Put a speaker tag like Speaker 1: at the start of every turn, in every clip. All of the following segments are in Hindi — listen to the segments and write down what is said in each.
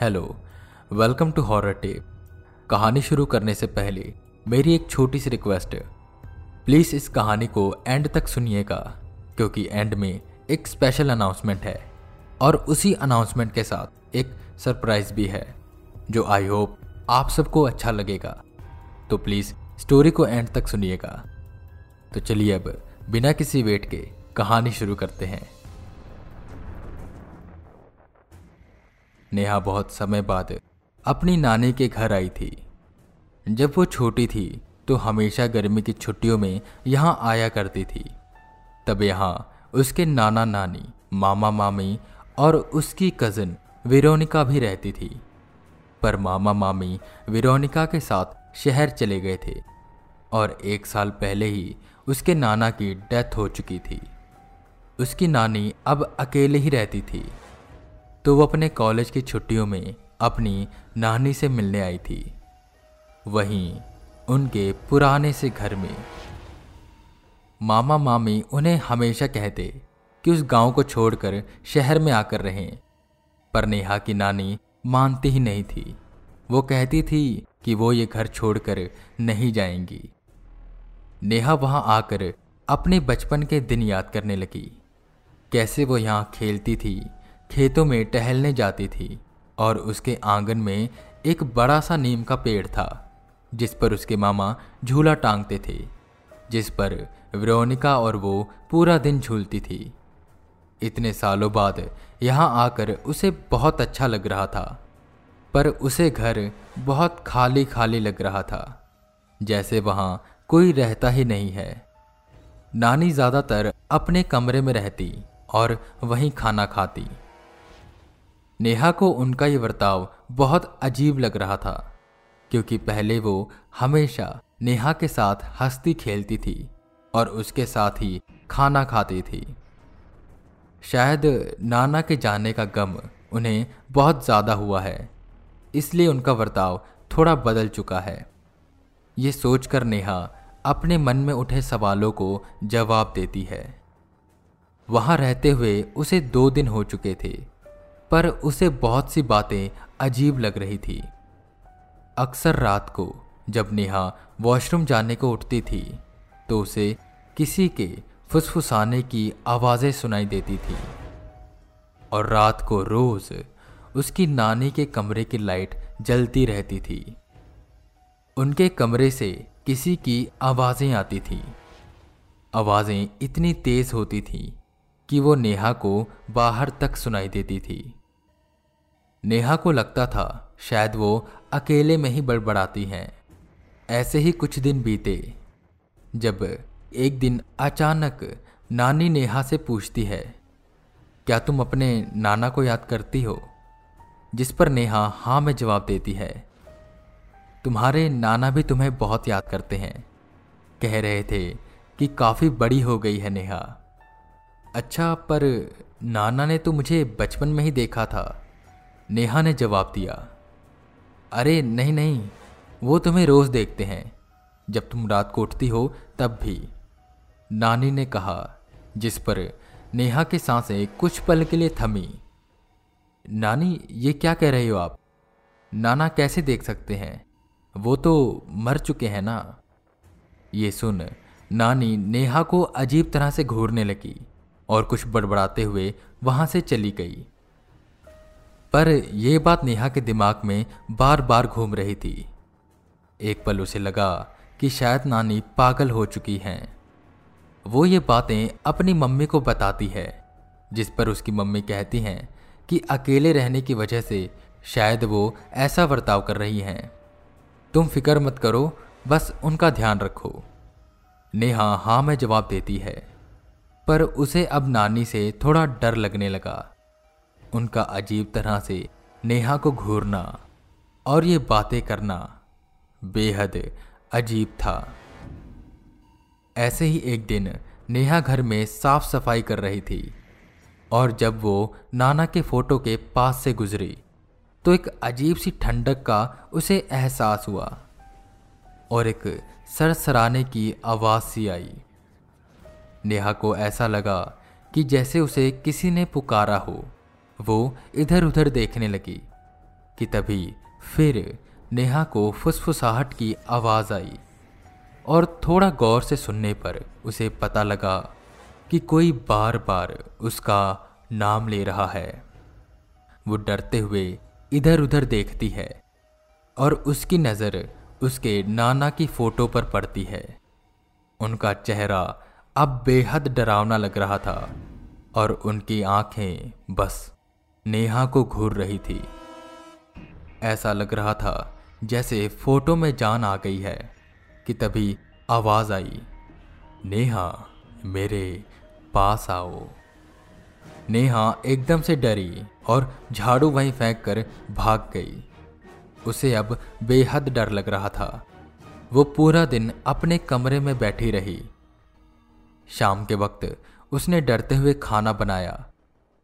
Speaker 1: Hello, welcome to horror tape. कहानी शुरू करने से पहले मेरी एक छोटी सी रिक्वेस्ट है। प्लीज़ इस कहानी को एंड तक सुनिएगा, क्योंकि एंड में एक स्पेशल अनाउंसमेंट है, और उसी अनाउंसमेंट के साथ एक सरप्राइज़ भी है, जो आई होप आप सबको अच्छा लगेगा। तो प्लीज़ स्टोरी को एंड तक सुनिएगा। तो चलिए अब बिना किसी वेट के कहानी शुरू करते हैं। नेहा बहुत समय बाद अपनी नानी के घर आई थी। जब वो छोटी थी तो हमेशा गर्मी की छुट्टियों में यहाँ आया करती थी। तब यहाँ उसके नाना नानी, मामा मामी और उसकी कज़न विरोनिका भी रहती थी। पर मामा मामी विरोनिका के साथ शहर चले गए थे और एक साल पहले ही उसके नाना की डेथ हो चुकी थी। उसकी नानी अब अकेले ही रहती थी। तो वो अपने कॉलेज की छुट्टियों में अपनी नानी से मिलने आई थी। वहीं उनके पुराने से घर में मामा मामी उन्हें हमेशा कहते कि उस गाँव को छोड़कर शहर में आकर रहें, पर नेहा की नानी मानती ही नहीं थी। वो कहती थी कि वो ये घर छोड़कर नहीं जाएँगी। नेहा वहाँ आकर अपने बचपन के दिन याद करने लगी। कैसे वो यहाँ खेलती थी खेतों में टहलने जाती थी और उसके आँगन में एक बड़ा सा नीम का पेड़ था, जिस पर उसके मामा झूला टांगते थे, जिस पर विरोनिका और वो पूरा दिन झूलती थी। इतने सालों बाद यहाँ आकर उसे बहुत अच्छा लग रहा था, पर उसे घर बहुत खाली खाली लग रहा था, जैसे वहाँ कोई रहता ही नहीं है। नानी ज़्यादातर अपने कमरे में रहती और वहीं खाना खाती। नेहा को उनका ये बर्ताव बहुत अजीब लग रहा था, क्योंकि पहले वो हमेशा नेहा के साथ हंसती खेलती थी और उसके साथ ही खाना खाती थी। शायद नाना के जाने का गम उन्हें बहुत ज़्यादा हुआ है, इसलिए उनका बर्ताव थोड़ा बदल चुका है। ये सोचकर नेहा अपने मन में उठे सवालों को जवाब देती है। वहाँ रहते हुए उसे दो दिन हो चुके थे। पर उसे बहुत सी बातें अजीब लग रही थी। अक्सर रात को, जब नेहा वॉशरूम जाने को उठती थी तो उसे किसी के फुसफुसाने की आवाज़ें सुनाई देती थी। और रात को रोज उसकी नानी के कमरे की लाइट जलती रहती थी। उनके कमरे से किसी की आवाज़ें आती थी। आवाज़ें इतनी तेज होती थी कि वो नेहा को बाहर तक सुनाई देती थी। नेहा को लगता था, शायद वो अकेले में ही बड़बड़ाती हैं। ऐसे ही कुछ दिन बीते, जब एक दिन अचानक नानी नेहा से पूछती है, क्या तुम अपने नाना को याद करती हो? जिस पर नेहा हाँ में जवाब देती है, तुम्हारे नाना भी तुम्हें बहुत याद करते हैं। कह रहे थे कि काफ़ी बड़ी हो गई है नेहा। अच्छा पर नाना ने तो मुझे बचपन में ही देखा था। नेहा ने जवाब दिया, अरे, नहीं नहीं, वो तुम्हें रोज देखते हैं। जब तुम रात को उठती हो, तब भी। नानी ने कहा, जिस पर नेहा की साँसें कुछ पल के लिए थमी। नानी, ये क्या कह रहे हो आप? नाना कैसे देख सकते हैं? वो तो मर चुके हैं ना? ये सुन नानी नेहा को अजीब तरह से घूरने लगी। और कुछ बड़बड़ाते हुए वहाँ से चली गई। पर यह बात नेहा के दिमाग में बार बार घूम रही थी। एक पल उसे लगा कि शायद नानी पागल हो चुकी हैं। वो ये बातें अपनी मम्मी को बताती है, जिस पर उसकी मम्मी कहती हैं कि अकेले रहने की वजह से शायद वो ऐसा बर्ताव कर रही हैं। तुम फ़िक्र मत करो, बस उनका ध्यान रखो। नेहा हाँ में जवाब देती है। पर उसे अब नानी से थोड़ा डर लगने लगा। उनका अजीब तरह से नेहा को घूरना और ये बातें करना बेहद अजीब था। ऐसे ही एक दिन नेहा घर में साफ़ सफ़ाई कर रही थी और जब वो नाना के फ़ोटो के पास से गुजरी तो एक अजीब सी ठंडक का उसे एहसास हुआ और एक सरसराने की आवाज़ सी आई। नेहा को ऐसा लगा कि जैसे उसे किसी ने पुकारा हो। वो इधर उधर देखने लगी, कि तभी फिर नेहा को फुसफुसाहट की आवाज़ आई और थोड़ा गौर से सुनने पर उसे पता लगा कि कोई बार बार उसका नाम ले रहा है। वो डरते हुए इधर उधर देखती है और उसकी नज़र उसके नाना की फ़ोटो पर पड़ती है। उनका चेहरा अब बेहद डरावना लग रहा था और उनकी आँखें बस नेहा को घूर रही थी। ऐसा लग रहा था जैसे फ़ोटो में जान आ गई है कि तभी आवाज़ आई, नेहा, मेरे पास आओ। नेहा एकदम से डरी और झाड़ू वहीं फेंक कर भाग गई। उसे अब बेहद डर लग रहा था। वो पूरा दिन अपने कमरे में बैठी रही। शाम के वक्त उसने डरते हुए खाना बनाया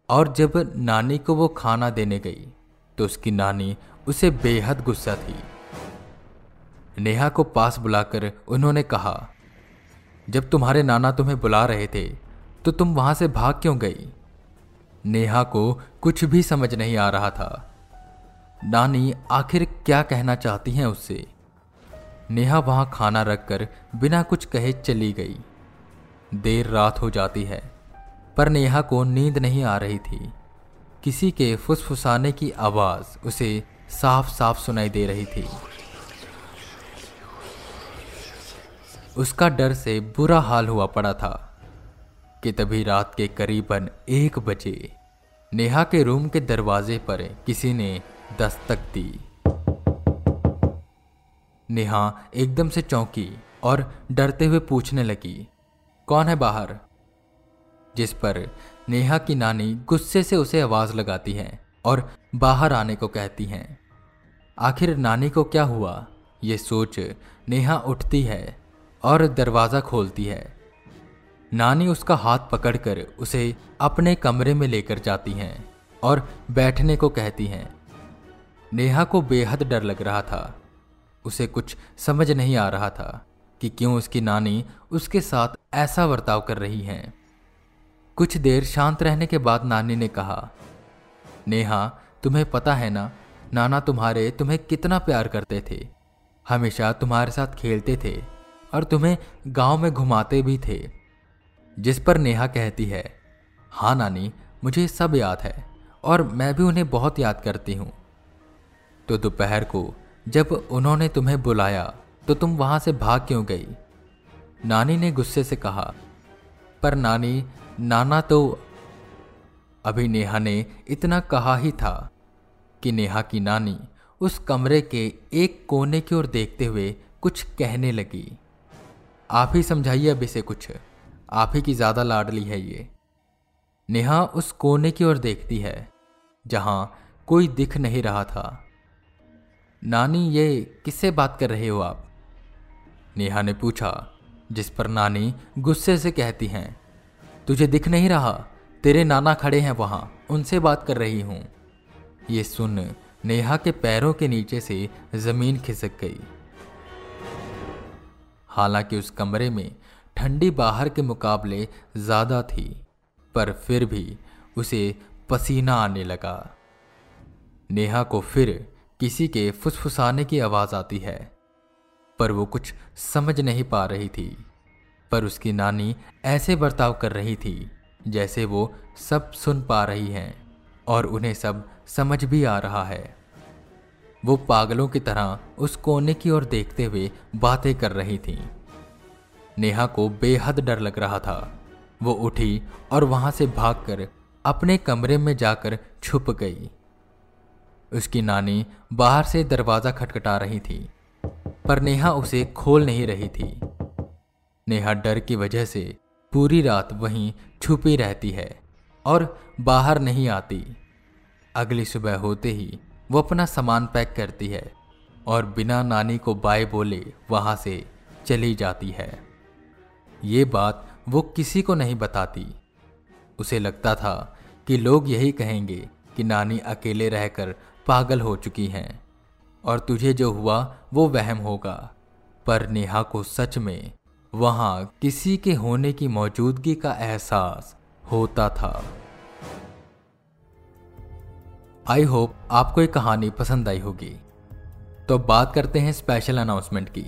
Speaker 1: और जब नानी को वो खाना देने गई तो उसकी नानी उसे बेहद गुस्सा थी। नेहा को पास बुलाकर उन्होंने कहा, जब तुम्हारे नाना तुम्हें बुला रहे थे तो तुम वहाँ से भाग क्यों गई? नेहा को कुछ भी समझ नहीं आ रहा था। नानी, आखिर क्या कहना चाहती हैं उससे? नेहा वहाँ खाना रखकर बिना कुछ कहे चली गई। देर रात हो जाती है। पर नेहा को नींद नहीं आ रही थी। किसी के फुसफुसाने की आवाज़ उसे साफ़ साफ़ सुनाई दे रही थी। उसका डर से बुरा हाल हुआ पड़ा था कि तभी रात के करीबन एक बजे नेहा के रूम के दरवाजे पर किसी ने दस्तक दी। नेहा एकदम से चौंकी और डरते हुए पूछने लगी कौन है बाहर? जिस पर नेहा की नानी गुस्से से उसे आवाज़ लगाती है और बाहर आने को कहती हैं। आखिर नानी को क्या हुआ? ये सोच नेहा उठती है और दरवाज़ा खोलती है। नानी उसका हाथ पकड़कर उसे अपने कमरे में लेकर जाती हैं और बैठने को कहती हैं। नेहा को बेहद डर लग रहा था। उसे कुछ समझ नहीं आ रहा था कि क्यों उसकी नानी उसके साथ ऐसा बर्ताव कर रही हैं। कुछ देर शांत रहने के बाद नानी ने कहा, नेहा, तुम्हें पता है ना, नाना तुम्हारे तुम्हें कितना प्यार करते थे। हमेशा तुम्हारे साथ खेलते थे और तुम्हें गाँव में घुमाते भी थे। जिस पर नेहा कहती है हाँ नानी, मुझे सब याद है और मैं भी उन्हें बहुत याद करती हूँ। तो दोपहर को जब उन्होंने तुम्हें बुलाया तो तुम वहाँ से भाग क्यों गई? नानी ने गुस्से से कहा, पर नानी, नाना तो अभी नेहा ने इतना कहा ही था कि नेहा की नानी उस कमरे के एक कोने की ओर देखते हुए कुछ कहने लगी। आप ही समझाइए अब इसे कुछ। आप ही की ज़्यादा लाडली है ये। नेहा उस कोने की ओर देखती है, जहाँ कोई दिख नहीं रहा था। नानी, ये किससे बात कर रहे हो आप? नेहा ने पूछा जिस पर नानी गुस्से से कहती हैं, तुझे दिख नहीं रहा, तेरे नाना खड़े हैं वहाँ, उनसे बात कर रही हूँ। ये सुन नेहा के पैरों के नीचे से ज़मीन खिसक गई। हालाँकि उस कमरे में ठंडी बाहर के मुकाबले ज़्यादा थी, पर फिर भी उसे पसीना आने लगा। नेहा को फिर किसी के फुसफुसाने की आवाज़ आती है। पर वो कुछ समझ नहीं पा रही थी। पर उसकी नानी ऐसे बर्ताव कर रही थी, जैसे वो सब सुन पा रही हैं और उन्हें सब समझ भी आ रहा है। वो पागलों की तरह उस कोने की ओर देखते हुए बातें कर रही थी। नेहा को बेहद डर लग रहा था। वो उठी और वहाँ से भागकर अपने कमरे में जाकर छुप गई। उसकी नानी बाहर से दरवाज़ा खटखटा रही थी। पर नेहा उसे खोल नहीं रही थी। नेहा डर की वजह से पूरी रात वहीं छुपी रहती है और बाहर नहीं आती। अगली सुबह होते ही वो अपना सामान पैक करती है और बिना नानी को बाय बोले वहाँ से चली जाती है। ये बात वो किसी को नहीं बताती। उसे लगता था कि लोग यही कहेंगे कि नानी अकेले रहकर पागल हो चुकी हैं। और तुझे जो हुआ, वो वहम होगा। पर नेहा को सच में वहाँ किसी के होने की मौजूदगी का एहसास होता था। आई होप आपको ये कहानी पसंद आई होगी। तो बात करते हैं स्पेशल अनाउंसमेंट की।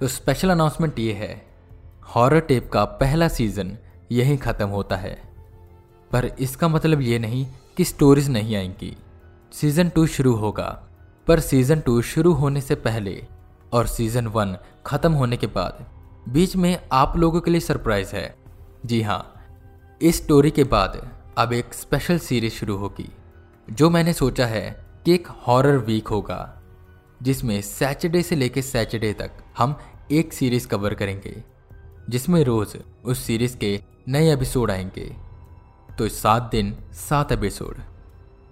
Speaker 1: तो स्पेशल अनाउंसमेंट ये है हॉरर टेप का पहला सीज़न यहीं ख़त्म होता है। पर इसका मतलब ये नहीं कि स्टोरीज नहीं आएँगी। सीज़न टू शुरू होगा। पर सीज़न टू शुरू होने से पहले और सीज़न वन खत्म होने के बाद बीच में आप लोगों के लिए सरप्राइज़ है। जी हाँ इस स्टोरी के बाद अब एक स्पेशल सीरीज़ शुरू होगी, जो मैंने सोचा है कि एक हॉरर वीक होगा, जिसमें सैटरडे से लेकर सैटरडे तक हम एक सीरीज़ कवर करेंगे, जिसमें रोज उस सीरीज़ के नए एपिसोड आएँगे। तो सात दिन, सात एपिसोड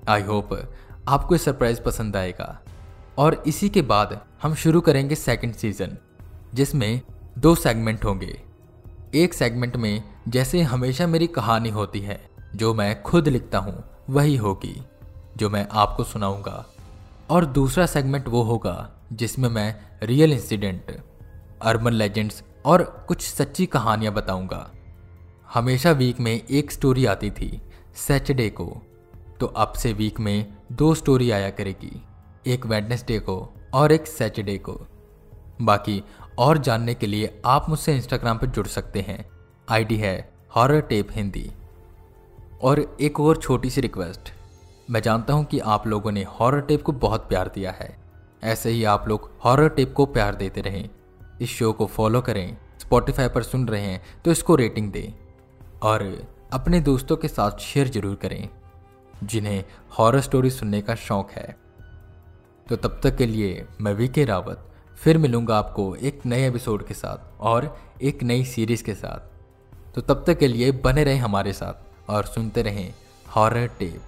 Speaker 1: आई होप आपको सरप्राइज़ पसंद आएगा। और इसी के बाद हम शुरू करेंगे सेकंड सीज़न जिसमें दो सेगमेंट होंगे। एक सेगमेंट में जैसे हमेशा मेरी कहानी होती है, जो मैं खुद लिखता हूँ, वही होगी, जो मैं आपको सुनाऊँगा। और दूसरा सेगमेंट वो होगा, जिसमें मैं रियल इंसिडेंट अर्बन लेजेंड्स और कुछ सच्ची कहानियाँ बताऊँगा। हमेशा वीक में एक स्टोरी आती थी सैटरडे को। तो अब से वीक में दो स्टोरी आया करेगी, एक वेडनेसडे को और एक सैटरडे को। बाकी और जानने के लिए आप मुझसे इंस्टाग्राम पर जुड़ सकते हैं। आईडी है हॉरर टेप हिंदी और एक और छोटी सी रिक्वेस्ट मैं जानता हूँ कि आप लोगों ने हॉरर टेप को बहुत प्यार दिया है। ऐसे ही आप लोग हॉरर टेप को प्यार देते रहें। इस शो को फॉलो करें स्पॉटिफाई पर सुन रहे हैं तो इसको रेटिंग दें। और अपने दोस्तों के साथ शेयर ज़रूर करें। जिन्हें हॉरर स्टोरी सुनने का शौक है। तो तब तक के लिए मैं वी के रावत, फिर मिलूँगा आपको एक नए एपिसोड के साथ और एक नई सीरीज़ के साथ। तो तब तक के लिए बने रहें हमारे साथ और सुनते रहें हॉरर टेप